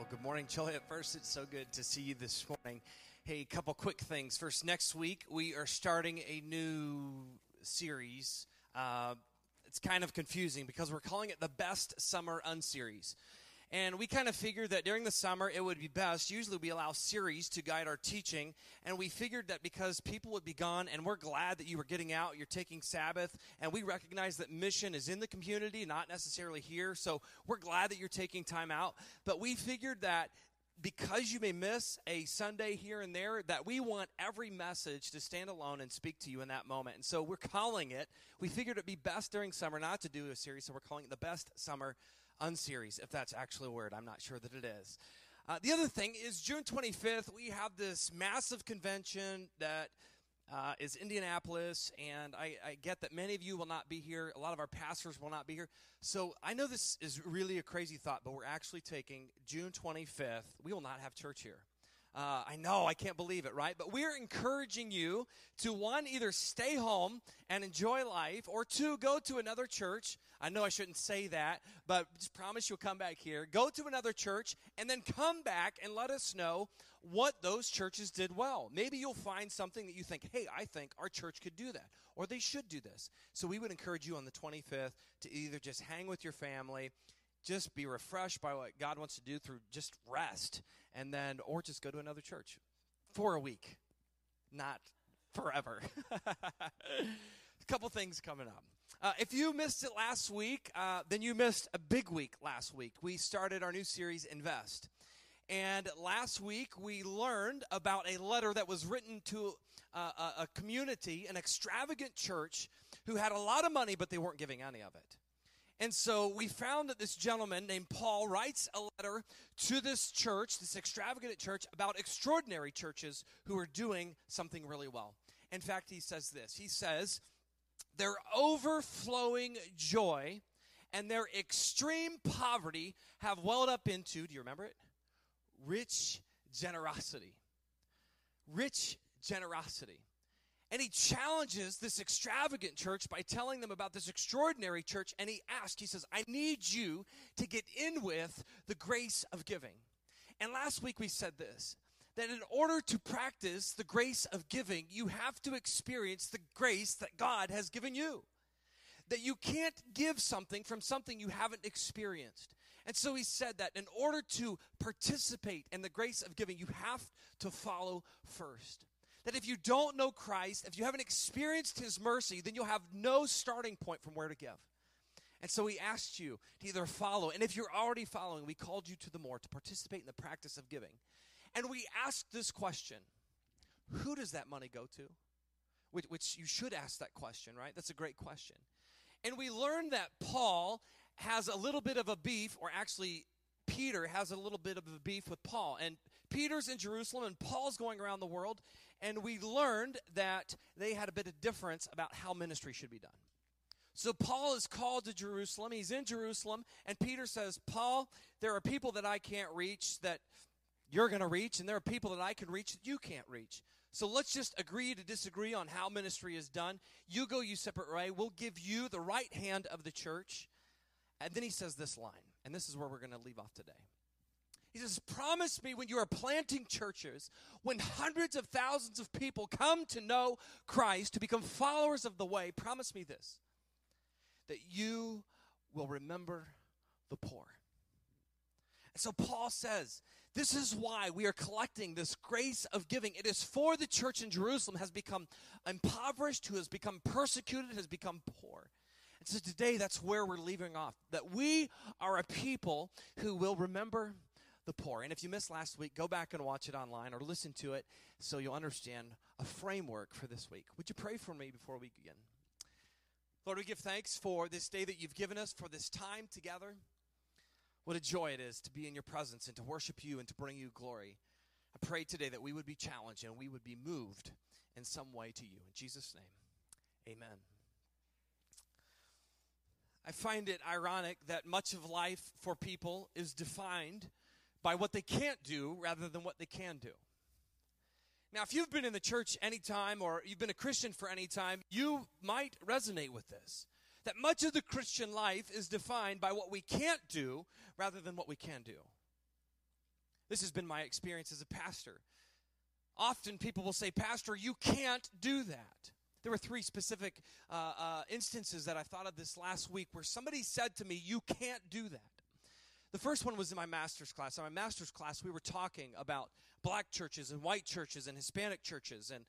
Well, good morning, Joliet. First, it's so good to see you this morning. Hey, a couple quick things. First, next week we are starting a new series. Uh, it's kind of confusing because we're calling it the Best Summer Unseries. And we kind of figured that during the summer it would be best. Usually we allow series to guide our teaching. And we figured that because people would be gone and we're glad that you were getting out, you're taking Sabbath, and we recognize that mission is in the community, not necessarily here. So we're glad that you're taking time out. But we figured that because you may miss a Sunday here and there, that we want every message to stand alone and speak to you in that moment. And so we're calling it, we figured it'd be best during summer not to do a series, so we're calling it the Best Summer Unseries, if that's actually a word. I'm not sure that it is. Uh, the other thing is June 25th, we have this massive convention that uh, is Indianapolis, and I, I, get that many of you will not be here. A lot of our pastors will not be here. So I know this is really a crazy thought, but we're actually taking June 25th. We will not have church here. Uh, I know, I can't believe it, right? But we're encouraging you to one, either stay home and enjoy life, or two, go to another church. I know I shouldn't say that, but just promise you'll come back here. Go to another church and then come back and let us know what those churches did well. Maybe you'll find something that you think, hey, I think our church could do that, or they should do this. So we would encourage you on the 25th to either just hang with your family, just be refreshed by what God wants to do through just rest, and then, or just go to another church for a week, not forever. a couple things coming up. Uh, if you missed it last week, uh, then you missed a big week last week. We started our new series, Invest. And last week we learned about a letter that was written to a, a community, an extravagant church who had a lot of money, but they weren't giving any of it. And so we found that this gentleman named Paul writes a letter to this church, this extravagant church, about extraordinary churches who are doing something really well. In fact, he says this He says, Their overflowing joy and their extreme poverty have welled up into, do you remember it? rich generosity. Rich generosity. And he challenges this extravagant church by telling them about this extraordinary church. And he asks, he says, I need you to get in with the grace of giving. And last week we said this that in order to practice the grace of giving, you have to experience the grace that God has given you. That you can't give something from something you haven't experienced. And so he said that in order to participate in the grace of giving, you have to follow first. That if you don't know Christ, if you haven't experienced his mercy, then you'll have no starting point from where to give. And so he asked you to either follow, and if you're already following, we called you to the more to participate in the practice of giving. And we asked this question Who does that money go to? Which, which you should ask that question, right? That's a great question. And we learned that Paul has a little bit of a beef, or actually, Peter has a little bit of a beef with Paul. And Peter's in Jerusalem, and Paul's going around the world. And we learned that they had a bit of difference about how ministry should be done. So Paul is called to Jerusalem. He's in Jerusalem, and Peter says, Paul, there are people that I can't reach that you're going to reach, and there are people that I can reach that you can't reach. So let's just agree to disagree on how ministry is done. You go you separate way. We'll give you the right hand of the church, and then he says this line, and this is where we're going to leave off today. He says, Promise me when you are planting churches, when hundreds of thousands of people come to know Christ, to become followers of the way, promise me this that you will remember the poor. And so Paul says, this is why we are collecting this grace of giving. It is for the church in Jerusalem has become impoverished, who has become persecuted, has become poor. And so today, that's where we're leaving off. That we are a people who will remember the poor. And if you missed last week, go back and watch it online or listen to it so you'll understand a framework for this week. Would you pray for me before we begin? Lord, we give thanks for this day that you've given us, for this time together. What a joy it is to be in your presence and to worship you and to bring you glory. I pray today that we would be challenged and we would be moved in some way to you. In Jesus' name, amen. I find it ironic that much of life for people is defined by what they can't do rather than what they can do. Now, if you've been in the church any time or you've been a Christian for any time, you might resonate with this. That much of the Christian life is defined by what we can't do rather than what we can do. This has been my experience as a pastor. Often people will say, Pastor, you can't do that. There were three specific uh, uh, instances that I thought of this last week where somebody said to me, You can't do that. The first one was in my master's class. In my master's class, we were talking about black churches and white churches and Hispanic churches and,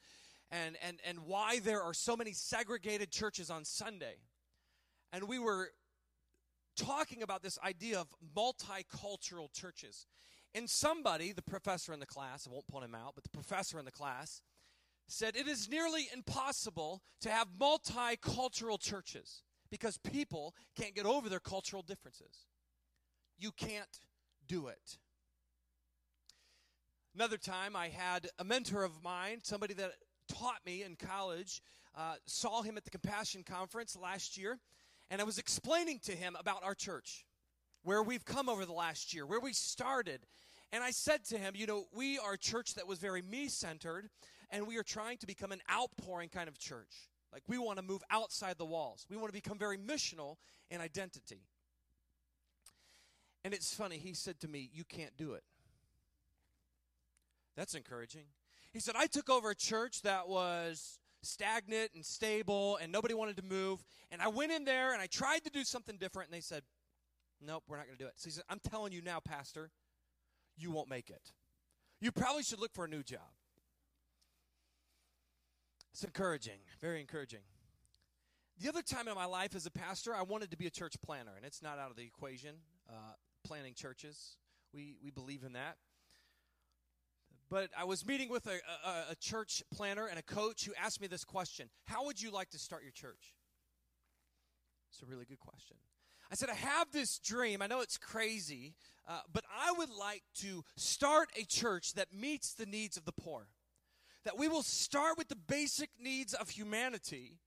and, and, and why there are so many segregated churches on Sunday. And we were talking about this idea of multicultural churches. And somebody, the professor in the class, I won't point him out, but the professor in the class, said it is nearly impossible to have multicultural churches because people can't get over their cultural differences. You can't do it. Another time, I had a mentor of mine, somebody that taught me in college, uh, saw him at the Compassion Conference last year, and I was explaining to him about our church, where we've come over the last year, where we started. And I said to him, You know, we are a church that was very me centered, and we are trying to become an outpouring kind of church. Like we want to move outside the walls, we want to become very missional in identity. And it's funny, he said to me, You can't do it. That's encouraging. He said, I took over a church that was stagnant and stable and nobody wanted to move. And I went in there and I tried to do something different and they said, Nope, we're not going to do it. So he said, I'm telling you now, Pastor, you won't make it. You probably should look for a new job. It's encouraging, very encouraging. The other time in my life as a pastor, I wanted to be a church planner, and it's not out of the equation. Uh, planning churches, we, we believe in that. But I was meeting with a, a, a church planner and a coach who asked me this question How would you like to start your church? It's a really good question. I said, I have this dream. I know it's crazy, uh, but I would like to start a church that meets the needs of the poor. That we will start with the basic needs of humanity,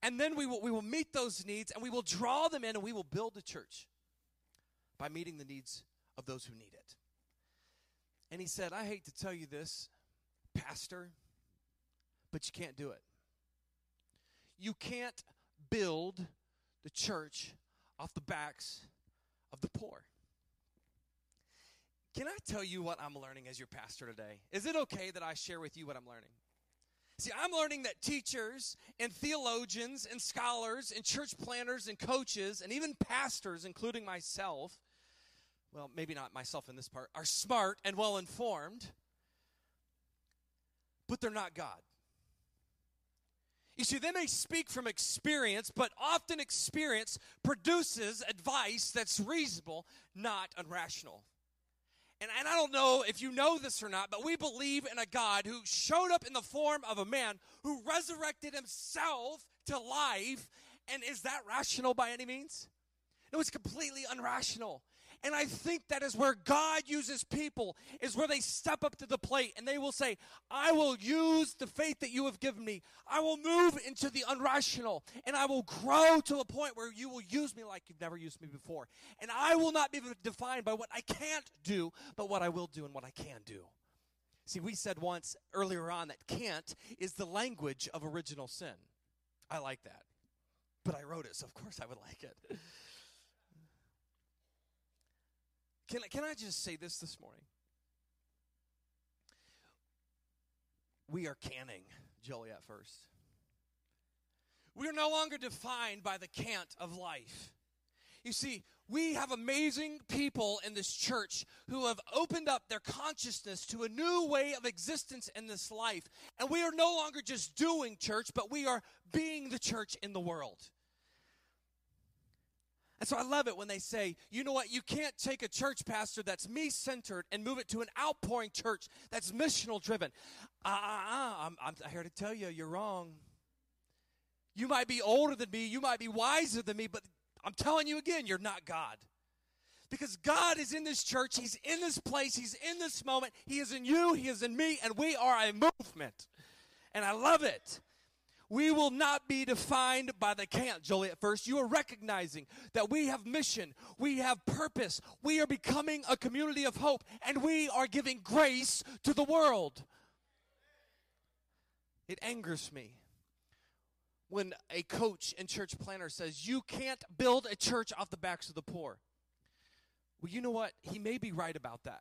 and then we will, we will meet those needs and we will draw them in and we will build a church by meeting the needs of those who need it. And he said, I hate to tell you this, Pastor, but you can't do it. You can't build the church off the backs of the poor. Can I tell you what I'm learning as your pastor today? Is it okay that I share with you what I'm learning? See, I'm learning that teachers and theologians and scholars and church planners and coaches and even pastors, including myself, well, maybe not myself in this part, are smart and well informed, but they're not God. You see, they may speak from experience, but often experience produces advice that's reasonable, not irrational. And, and I don't know if you know this or not, but we believe in a God who showed up in the form of a man who resurrected himself to life. And is that rational by any means? No, it's completely unrational. And I think that is where God uses people, is where they step up to the plate and they will say, I will use the faith that you have given me. I will move into the unrational and I will grow to a point where you will use me like you've never used me before. And I will not be defined by what I can't do, but what I will do and what I can do. See, we said once earlier on that can't is the language of original sin. I like that. But I wrote it, so of course I would like it. Can, can I just say this this morning? We are canning Joliet first. We are no longer defined by the cant of life. You see, we have amazing people in this church who have opened up their consciousness to a new way of existence in this life. And we are no longer just doing church, but we are being the church in the world. And so I love it when they say, you know what, you can't take a church pastor that's me centered and move it to an outpouring church that's missional driven. Uh, uh, uh, I'm, I'm here to tell you, you're wrong. You might be older than me, you might be wiser than me, but I'm telling you again, you're not God. Because God is in this church, He's in this place, He's in this moment, He is in you, He is in me, and we are a movement. And I love it. We will not be defined by the can't, Joliet First. You are recognizing that we have mission, we have purpose, we are becoming a community of hope, and we are giving grace to the world. It angers me when a coach and church planner says, You can't build a church off the backs of the poor. Well, you know what? He may be right about that.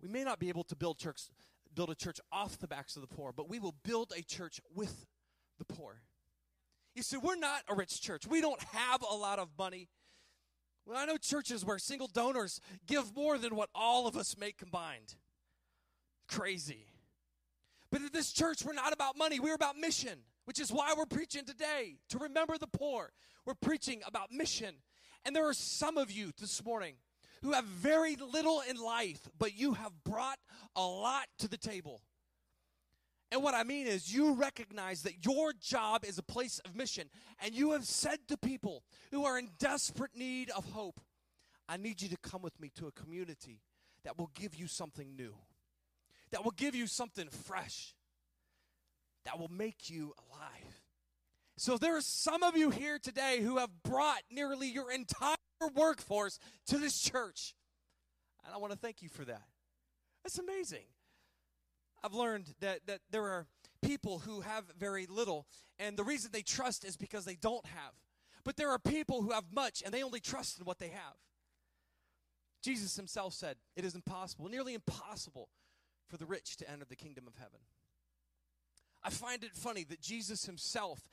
We may not be able to build church, build a church off the backs of the poor, but we will build a church with the poor. You see, we're not a rich church. We don't have a lot of money. Well, I know churches where single donors give more than what all of us make combined. Crazy. But at this church, we're not about money, we're about mission, which is why we're preaching today to remember the poor. We're preaching about mission. And there are some of you this morning who have very little in life, but you have brought a lot to the table. And what I mean is, you recognize that your job is a place of mission, and you have said to people who are in desperate need of hope, I need you to come with me to a community that will give you something new, that will give you something fresh, that will make you alive. So there are some of you here today who have brought nearly your entire workforce to this church. And I want to thank you for that. That's amazing. I've learned that, that there are people who have very little, and the reason they trust is because they don't have. But there are people who have much, and they only trust in what they have. Jesus himself said, It is impossible, nearly impossible, for the rich to enter the kingdom of heaven. I find it funny that Jesus himself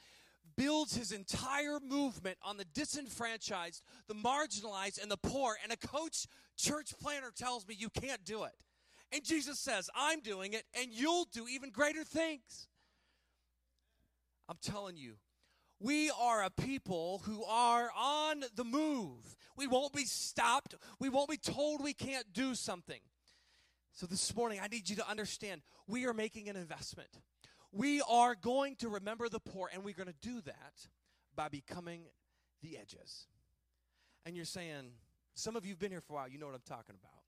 builds his entire movement on the disenfranchised, the marginalized, and the poor. And a coach church planner tells me you can't do it. And Jesus says, I'm doing it, and you'll do even greater things. I'm telling you, we are a people who are on the move. We won't be stopped. We won't be told we can't do something. So this morning, I need you to understand we are making an investment. We are going to remember the poor, and we're going to do that by becoming the edges. And you're saying, some of you have been here for a while, you know what I'm talking about.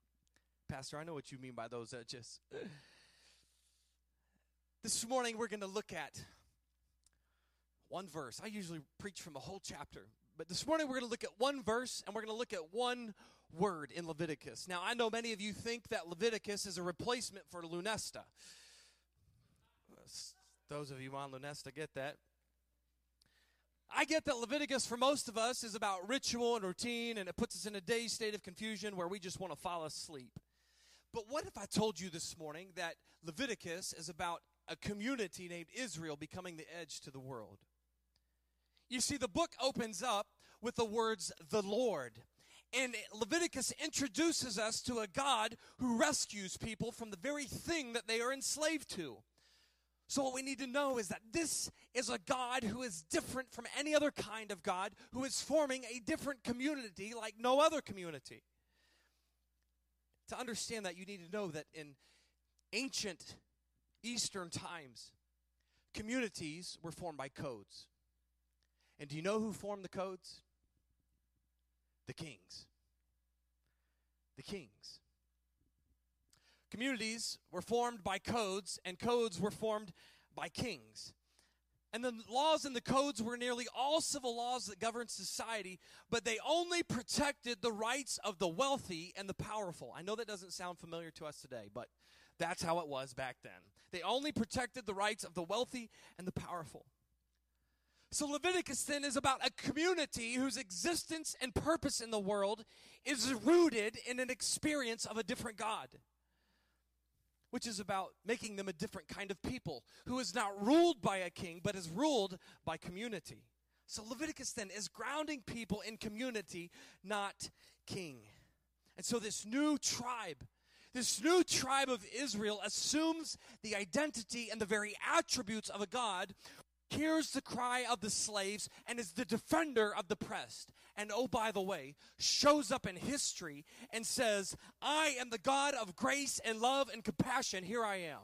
Pastor, I know what you mean by those edges. this morning, we're going to look at one verse. I usually preach from a whole chapter, but this morning, we're going to look at one verse and we're going to look at one word in Leviticus. Now, I know many of you think that Leviticus is a replacement for Lunesta. Those of you on Lunesta get that. I get that Leviticus, for most of us, is about ritual and routine, and it puts us in a dazed state of confusion where we just want to fall asleep. But what if I told you this morning that Leviticus is about a community named Israel becoming the edge to the world? You see, the book opens up with the words, the Lord. And Leviticus introduces us to a God who rescues people from the very thing that they are enslaved to. So, what we need to know is that this is a God who is different from any other kind of God, who is forming a different community like no other community. To understand that, you need to know that in ancient Eastern times, communities were formed by codes. And do you know who formed the codes? The kings. The kings. Communities were formed by codes, and codes were formed by kings. And the laws and the codes were nearly all civil laws that governed society, but they only protected the rights of the wealthy and the powerful. I know that doesn't sound familiar to us today, but that's how it was back then. They only protected the rights of the wealthy and the powerful. So Leviticus then is about a community whose existence and purpose in the world is rooted in an experience of a different God which is about making them a different kind of people who is not ruled by a king, but is ruled by community. So Leviticus then is grounding people in community, not king. And so this new tribe, this new tribe of Israel assumes the identity and the very attributes of a God hears the cry of the slaves and is the defender of the oppressed. And oh, by the way, shows up in history and says, I am the God of grace and love and compassion. Here I am.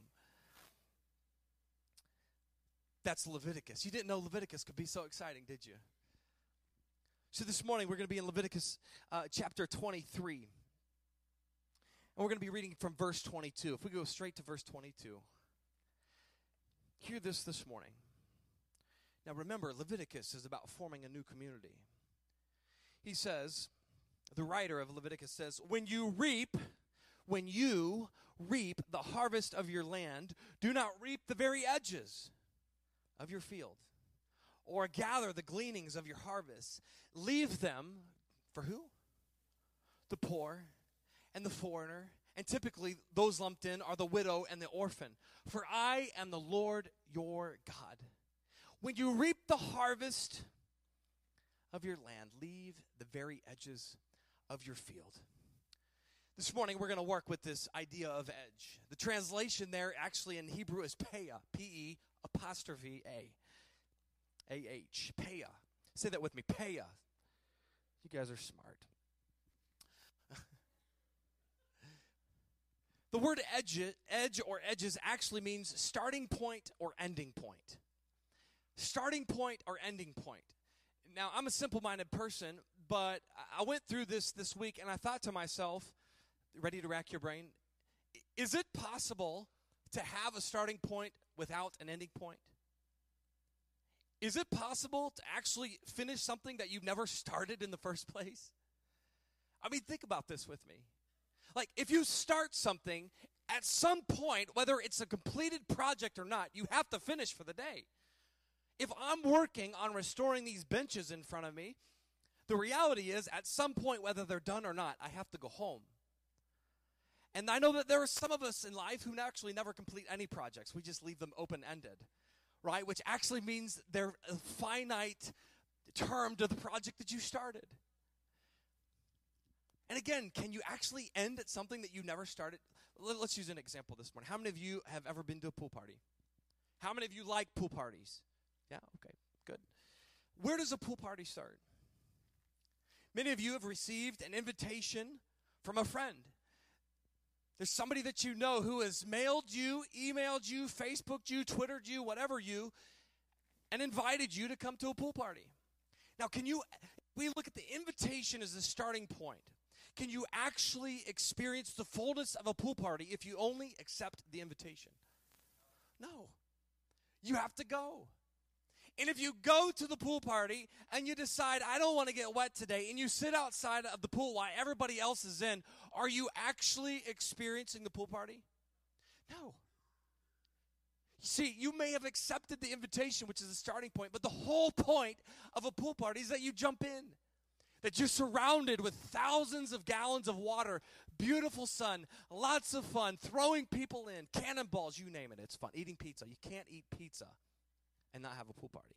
That's Leviticus. You didn't know Leviticus could be so exciting, did you? So this morning we're going to be in Leviticus uh, chapter 23. And we're going to be reading from verse 22. If we go straight to verse 22, hear this this morning. Now remember, Leviticus is about forming a new community. He says, the writer of Leviticus says, When you reap, when you reap the harvest of your land, do not reap the very edges of your field, or gather the gleanings of your harvest. Leave them for who? The poor and the foreigner And typically, those lumped in are the widow and the orphan. For I am the Lord your God. When you reap the harvest of your land, leave the very edges of your field. This morning, we're going to work with this idea of edge. The translation there actually in Hebrew is peah, P E apostrophe A. A H, peah. Say that with me, peah. You guys are smart. the word edge, edge or edges actually means starting point or ending point. Starting point or ending point. Now, I'm a simple minded person, but I went through this this week and I thought to myself, ready to rack your brain? Is it possible to have a starting point without an ending point? Is it possible to actually finish something that you've never started in the first place? I mean, think about this with me. Like, if you start something, at some point, whether it's a completed project or not, you have to finish for the day. If I'm working on restoring these benches in front of me, the reality is, at some point, whether they're done or not, I have to go home. And I know that there are some of us in life who actually never complete any projects. We just leave them open ended, right? Which actually means they're a finite term to the project that you started. And again, can you actually end at something that you never started? Let's use an example this morning. How many of you have ever been to a pool party? How many of you like pool parties? Yeah, okay, good. Where does a pool party start? Many of you have received an invitation from a friend. There's somebody that you know who has mailed you, emailed you, Facebooked you, Twittered you, whatever you, and invited you to come to a pool party. Now, can you, we look at the invitation as the starting point. Can you actually experience the fullness of a pool party if you only accept the invitation? No. You have to go. And if you go to the pool party and you decide, I don't want to get wet today, and you sit outside of the pool while everybody else is in, are you actually experiencing the pool party? No. See, you may have accepted the invitation, which is the starting point, but the whole point of a pool party is that you jump in, that you're surrounded with thousands of gallons of water, beautiful sun, lots of fun, throwing people in, cannonballs, you name it. It's fun. Eating pizza. You can't eat pizza and not have a pool party.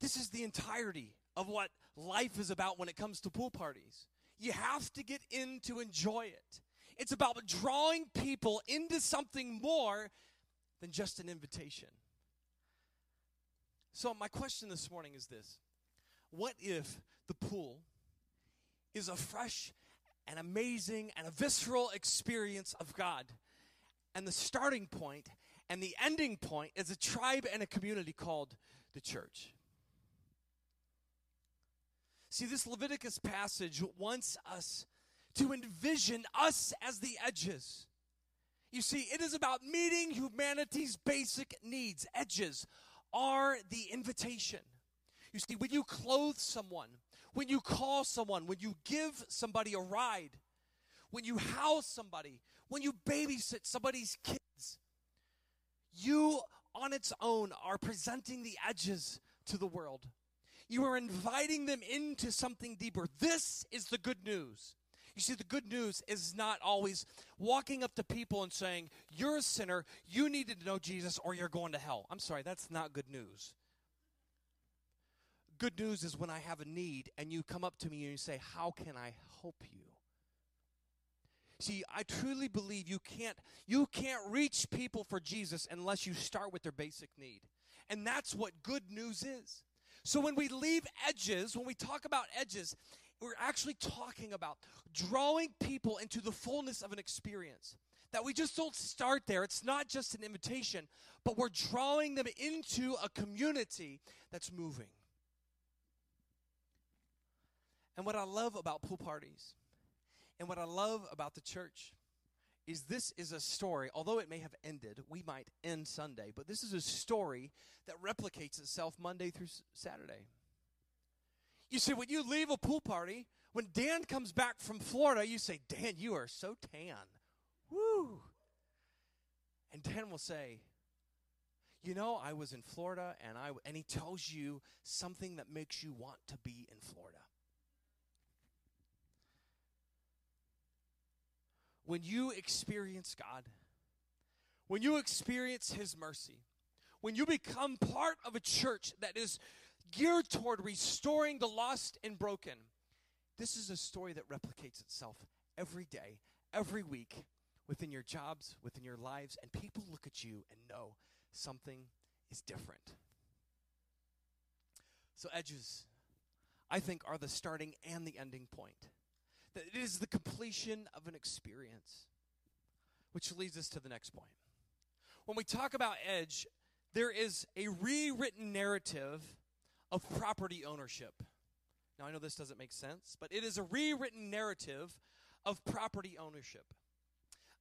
This is the entirety of what life is about when it comes to pool parties. You have to get in to enjoy it. It's about drawing people into something more than just an invitation. So, my question this morning is this What if the pool is a fresh and amazing and a visceral experience of God and the starting point and the ending point is a tribe and a community called the church. See, this Leviticus passage wants us to envision us as the edges. You see, it is about meeting humanity's basic needs. Edges are the invitation. You see, when you clothe someone, when you call someone, when you give somebody a ride, when you house somebody, when you babysit somebody's kids, you on its own are presenting the edges to the world. You are inviting them into something deeper. This is the good news. You see, the good news is not always walking up to people and saying, You're a sinner, you need to know Jesus, or you're going to hell. I'm sorry, that's not good news. Good news is when I have a need and you come up to me and you say, How can I help you? See, I truly believe you can't you can't reach people for Jesus unless you start with their basic need. And that's what good news is. So when we leave edges, when we talk about edges, we're actually talking about drawing people into the fullness of an experience. That we just don't start there. It's not just an invitation, but we're drawing them into a community that's moving. And what I love about pool parties and what I love about the church is this is a story, although it may have ended, we might end Sunday, but this is a story that replicates itself Monday through Saturday. You see, when you leave a pool party, when Dan comes back from Florida, you say, Dan, you are so tan. Woo! And Dan will say, You know, I was in Florida, and, I, and he tells you something that makes you want to be in Florida. When you experience God, when you experience His mercy, when you become part of a church that is geared toward restoring the lost and broken, this is a story that replicates itself every day, every week, within your jobs, within your lives, and people look at you and know something is different. So, edges, I think, are the starting and the ending point. That it is the completion of an experience, which leads us to the next point. When we talk about edge, there is a rewritten narrative of property ownership. Now, I know this doesn't make sense, but it is a rewritten narrative of property ownership.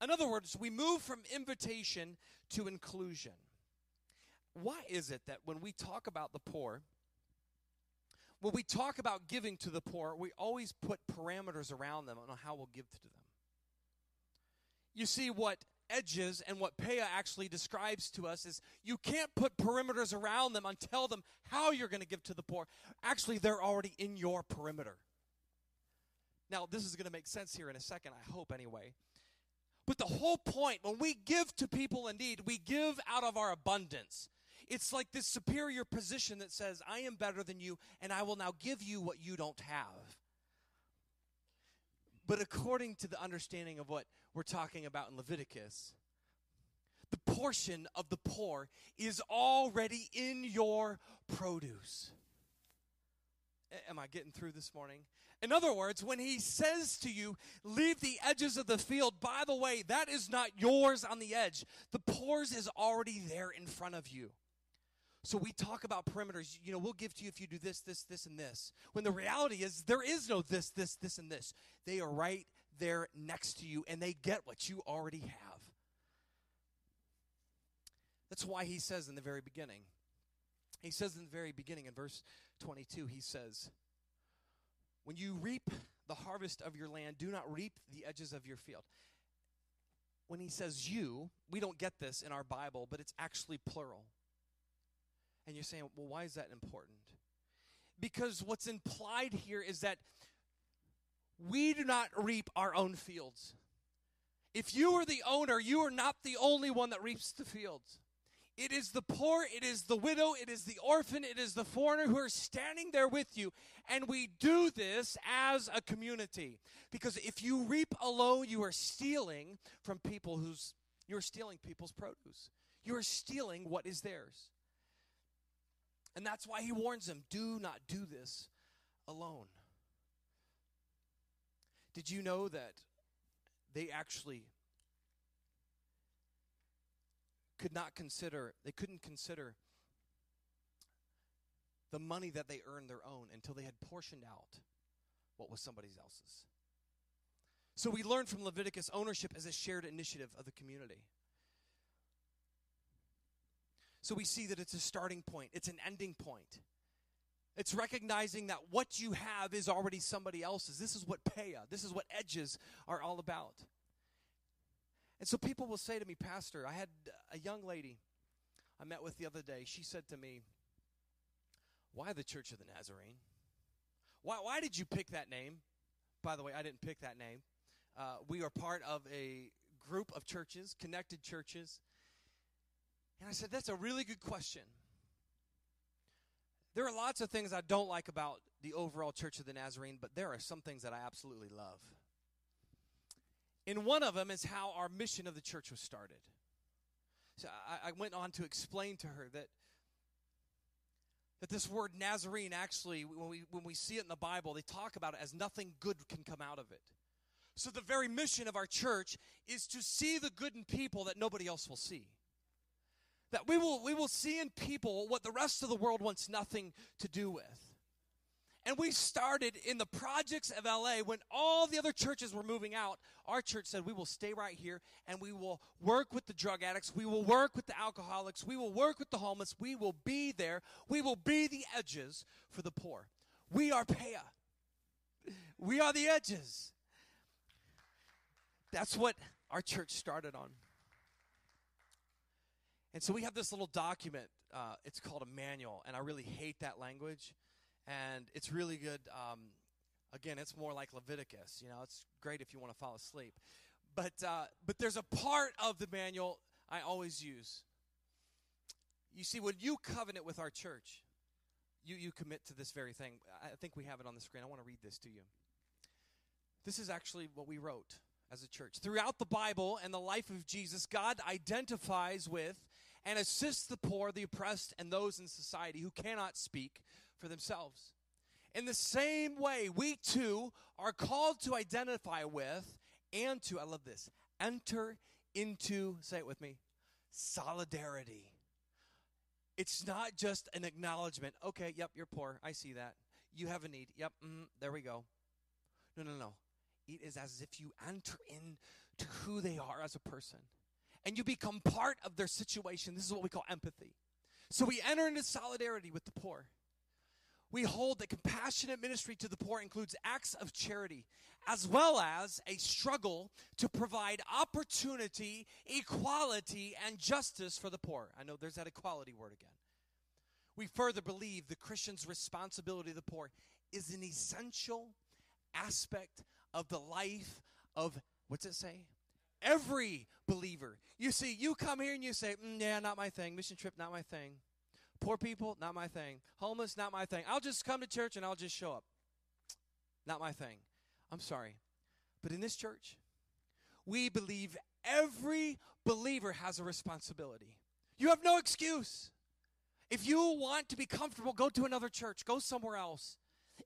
In other words, we move from invitation to inclusion. Why is it that when we talk about the poor, when we talk about giving to the poor, we always put parameters around them on how we'll give to them? You see, what edges and what Peah actually describes to us is you can't put perimeters around them and tell them how you're going to give to the poor. Actually, they're already in your perimeter. Now, this is going to make sense here in a second, I hope anyway. But the whole point, when we give to people in need, we give out of our abundance. It's like this superior position that says, I am better than you, and I will now give you what you don't have. But according to the understanding of what we're talking about in Leviticus, the portion of the poor is already in your produce. Am I getting through this morning? In other words, when he says to you, leave the edges of the field, by the way, that is not yours on the edge. The poor's is already there in front of you. So we talk about perimeters. You know, we'll give to you if you do this, this, this, and this. When the reality is, there is no this, this, this, and this. They are right there next to you, and they get what you already have. That's why he says in the very beginning, he says in the very beginning in verse 22, he says, When you reap the harvest of your land, do not reap the edges of your field. When he says you, we don't get this in our Bible, but it's actually plural. And you're saying, well, why is that important? Because what's implied here is that we do not reap our own fields. If you are the owner, you are not the only one that reaps the fields. It is the poor, it is the widow, it is the orphan, it is the foreigner who are standing there with you. And we do this as a community. Because if you reap alone, you are stealing from people who's, you're stealing people's produce. You are stealing what is theirs. And that's why he warns them do not do this alone. Did you know that they actually could not consider, they couldn't consider the money that they earned their own until they had portioned out what was somebody else's. So we learn from Leviticus ownership as a shared initiative of the community. So we see that it's a starting point, it's an ending point. It's recognizing that what you have is already somebody else's. This is what peah, this is what edges are all about. And so people will say to me, Pastor, I had a young lady I met with the other day. She said to me, Why the Church of the Nazarene? Why, why did you pick that name? By the way, I didn't pick that name. Uh, we are part of a group of churches, connected churches, and I said, That's a really good question. There are lots of things I don't like about the overall Church of the Nazarene, but there are some things that I absolutely love. And one of them is how our mission of the church was started. So I, I went on to explain to her that that this word Nazarene actually, when we when we see it in the Bible, they talk about it as nothing good can come out of it. So the very mission of our church is to see the good in people that nobody else will see. That we will, we will see in people what the rest of the world wants nothing to do with. And we started in the projects of LA when all the other churches were moving out. Our church said, We will stay right here and we will work with the drug addicts. We will work with the alcoholics. We will work with the homeless. We will be there. We will be the edges for the poor. We are Peah. We are the edges. That's what our church started on. And so we have this little document. Uh, it's called a manual, and I really hate that language. And it's really good. Um, again, it's more like Leviticus. You know, it's great if you want to fall asleep. but uh, but there's a part of the manual I always use. You see, when you covenant with our church, you you commit to this very thing. I think we have it on the screen. I want to read this to you. This is actually what we wrote as a church. Throughout the Bible and the life of Jesus, God identifies with and assists the poor, the oppressed, and those in society who cannot speak for themselves. In the same way, we too are called to identify with and to, I love this, enter into, say it with me, solidarity. It's not just an acknowledgement. Okay, yep, you're poor. I see that. You have a need. Yep, mm, there we go. No, no, no. It is as if you enter into who they are as a person and you become part of their situation. This is what we call empathy. So we enter into solidarity with the poor. We hold that compassionate ministry to the poor includes acts of charity, as well as a struggle to provide opportunity, equality, and justice for the poor. I know there's that equality word again. We further believe the Christian's responsibility to the poor is an essential aspect of the life of, what's it say? Every believer. You see, you come here and you say, mm, yeah, not my thing. Mission trip, not my thing. Poor people, not my thing. Homeless, not my thing. I'll just come to church and I'll just show up. Not my thing. I'm sorry. But in this church, we believe every believer has a responsibility. You have no excuse. If you want to be comfortable, go to another church, go somewhere else.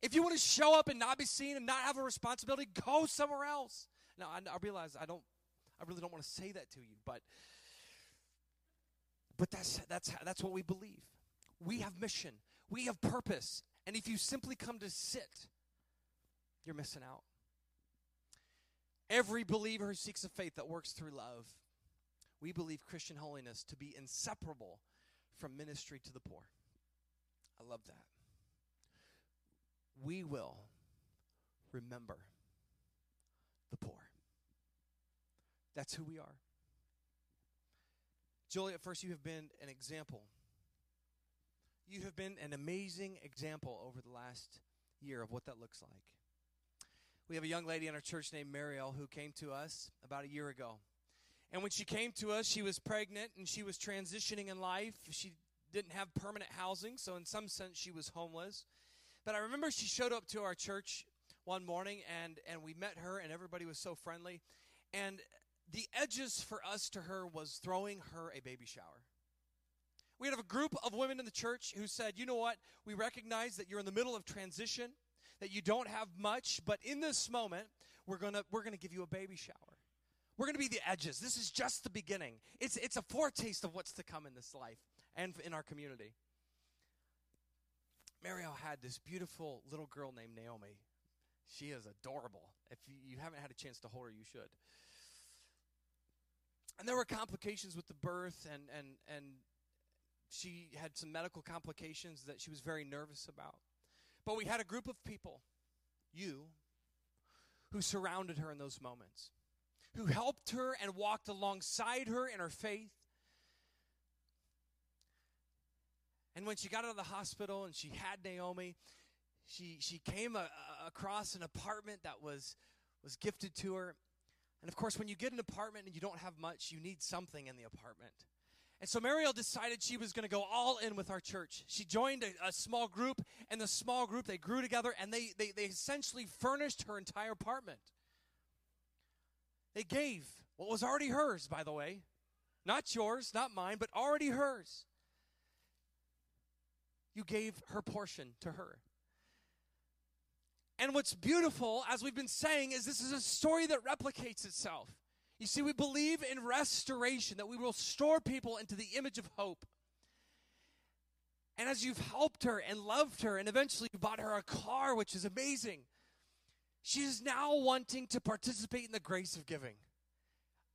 If you want to show up and not be seen and not have a responsibility, go somewhere else. Now, I, I realize I don't, I really don't want to say that to you, but, but that's that's that's what we believe. We have mission, we have purpose, and if you simply come to sit, you're missing out. Every believer who seeks a faith that works through love, we believe Christian holiness to be inseparable from ministry to the poor. I love that we will remember the poor. That's who we are. Joliet First, you have been an example. You have been an amazing example over the last year of what that looks like. We have a young lady in our church named Mariel who came to us about a year ago. And when she came to us, she was pregnant and she was transitioning in life. She didn't have permanent housing, so in some sense, she was homeless. But I remember she showed up to our church one morning and, and we met her and everybody was so friendly. And the edges for us to her was throwing her a baby shower. We had a group of women in the church who said, you know what? We recognize that you're in the middle of transition, that you don't have much, but in this moment, we're gonna we're gonna give you a baby shower. We're gonna be the edges. This is just the beginning. It's it's a foretaste of what's to come in this life and in our community. Mariel had this beautiful little girl named Naomi. She is adorable. If you haven't had a chance to hold her, you should. And there were complications with the birth, and, and, and she had some medical complications that she was very nervous about. But we had a group of people, you, who surrounded her in those moments, who helped her and walked alongside her in her faith, And when she got out of the hospital and she had Naomi, she, she came a, a, across an apartment that was, was gifted to her. And of course, when you get an apartment and you don't have much, you need something in the apartment. And so Mariel decided she was going to go all in with our church. She joined a, a, small group, and the small group, they grew together, and they, they, they essentially furnished her entire apartment. They gave what was already hers, by the way. Not yours, not mine, but already hers. You gave her portion to her. And what's beautiful, as we've been saying, is this is a story that replicates itself. You see, we believe in restoration, that we will restore people into the image of hope. And as you've helped her and loved her, and eventually you bought her a car, which is amazing, she is now wanting to participate in the grace of giving.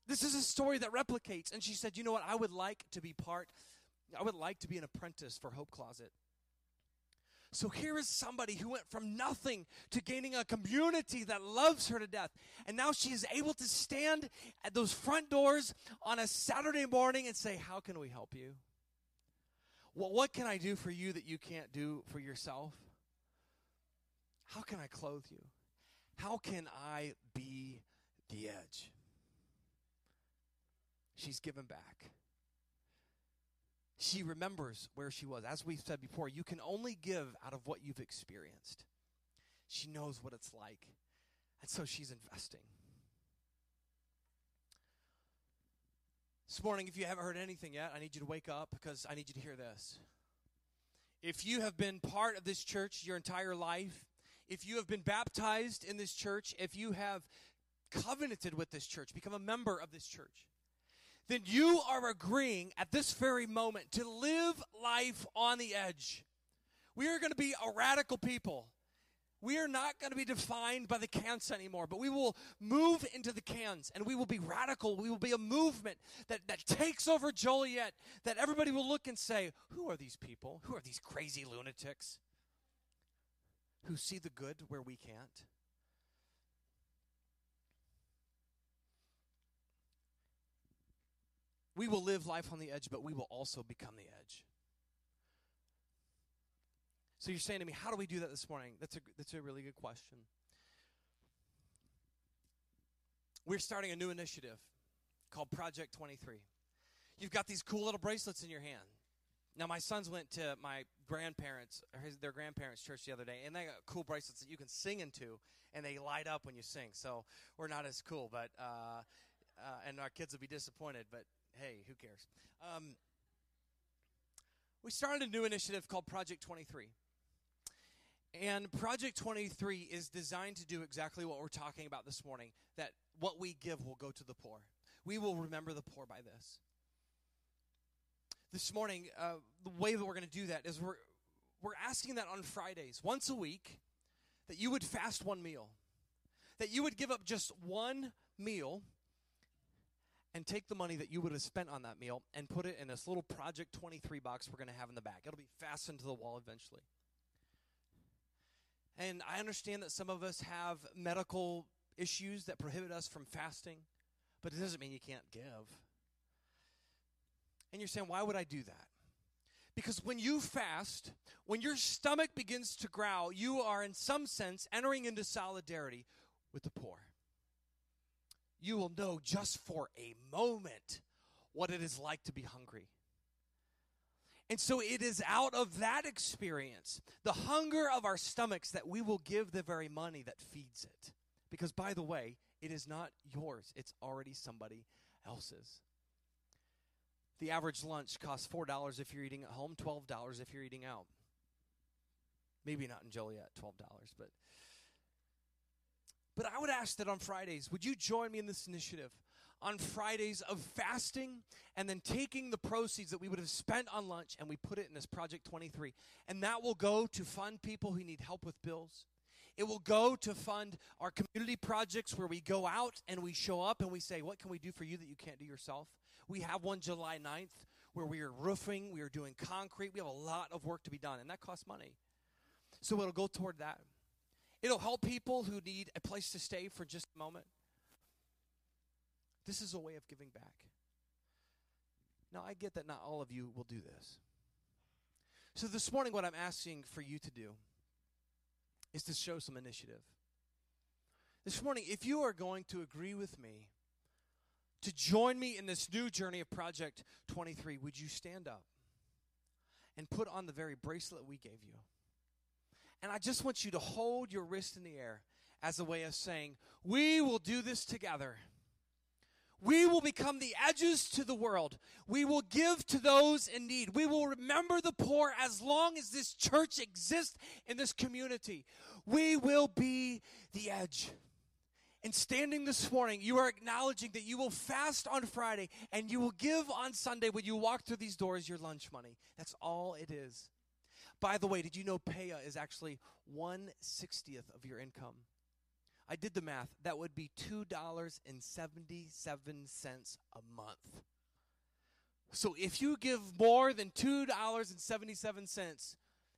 This is a story that replicates. And she said, You know what? I would like to be part, I would like to be an apprentice for Hope Closet. So here is somebody who went from nothing to gaining a community that loves her to death. And now she is able to stand at those front doors on a Saturday morning and say, How can we help you? Well, what can I do for you that you can't do for yourself? How can I clothe you? How can I be the edge? she's given back. She remembers where she was. As we've said before, you can only give out of what you've experienced. She knows what it's like. And so she's investing. This morning, if you haven't heard anything yet, I need you to wake up because I need you to hear this. If you have been part of this church your entire life, if you have been baptized in this church, if you have covenanted with this church, become a member of this church, then you are agreeing at this very moment to live life on the edge. We are going to be a radical people. We are not going to be defined by the cans anymore, but we will move into the cans and we will be radical. We will be a movement that, that takes over Joliet, that everybody will look and say, Who are these people? Who are these crazy lunatics who see the good where we can't? We will live life on the edge, but we will also become the edge. So you're saying to me, how do we do that this morning? That's a, that's a really good question. We're starting a new initiative called Project 23. You've got these cool little bracelets in your hand. Now, my sons went to my grandparents, his, their grandparents' church the other day, and they got cool bracelets that you can sing into, and they light up when you sing. So we're not as cool, but uh, uh, and our kids will be disappointed. But hey, who cares? Um, we started a new initiative called Project 23. And Project 23 is designed to do exactly what we're talking about this morning that what we give will go to the poor. We will remember the poor by this. This morning, uh, the way that we're going to do that is we're, we're asking that on Fridays, once a week, that you would fast one meal, that you would give up just one meal and take the money that you would have spent on that meal and put it in this little Project 23 box we're going to have in the back. It'll be fastened to the wall eventually. And I understand that some of us have medical issues that prohibit us from fasting, but it doesn't mean you can't give. And you're saying, why would I do that? Because when you fast, when your stomach begins to growl, you are in some sense entering into solidarity with the poor. You will know just for a moment what it is like to be hungry. And so it is out of that experience, the hunger of our stomachs, that we will give the very money that feeds it. Because, by the way, it is not yours, it's already somebody else's. The average lunch costs $4 if you're eating at home, $12 if you're eating out. Maybe not in Joliet, $12, but. But I would ask that on Fridays, would you join me in this initiative? on Fridays of fasting and then taking the proceeds that we would have spent on lunch and we put it in this Project 23. And that will go to fund people who need help with bills. It will go to fund our community projects where we go out and we show up and we say, What can we do for you that you can't do yourself? We have one July 9th where we are roofing, we are doing concrete. We have a lot of work to be done, and that costs money. So it'll go toward that. It'll help people who need a place to stay for just a moment. This is a way of giving back. Now, I get that not all of you will do this. So, this morning, what I'm asking for you to do is to show some initiative. This morning, if you are going to agree with me to join me in this new journey of Project 23, would you stand up and put on the very bracelet we gave you? And I just want you to hold your wrist in the air as a way of saying, We will do this together. We will become the edges to the world. We will give to those in need. We will remember the poor as long as this church exists in this community. We will be the edge. And standing this morning, you are acknowledging that you will fast on Friday and you will give on Sunday when you walk through these doors your lunch money. That's all it is. By the way, did you know peah is actually 1 60th of your income? I did the math. That would be $2.77 a month. So if you give more than $2.77,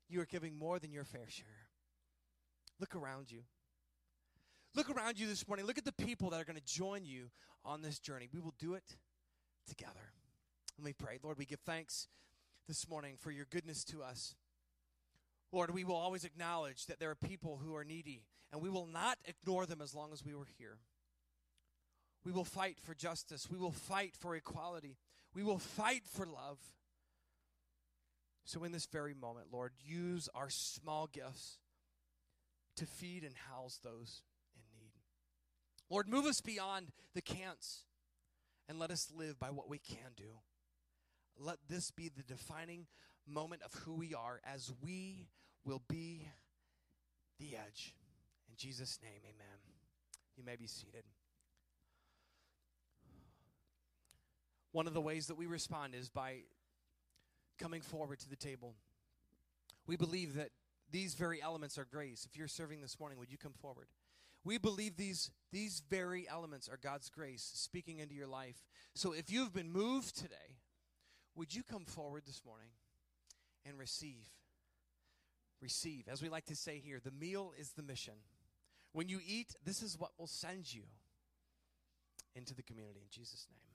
you are giving more than your fair share. Look around you. Look around you this morning. Look at the people that are going to join you on this journey. We will do it together. Let me pray. Lord, we give thanks this morning for your goodness to us. Lord, we will always acknowledge that there are people who are needy, and we will not ignore them as long as we were here. We will fight for justice. We will fight for equality. We will fight for love. So, in this very moment, Lord, use our small gifts to feed and house those in need. Lord, move us beyond the can'ts and let us live by what we can do. Let this be the defining moment of who we are as we will be the edge. In Jesus' name, amen. You may be seated. One of the ways that we respond is by coming forward to the table. We believe that these very elements are grace. If you're serving this morning, would you come forward? We believe these, these very elements are God's grace speaking into your life. So if you've been moved today, would you come forward this morning and receive? Receive. As we like to say here, the meal is the mission. When you eat, this is what will send you into the community. In Jesus' name.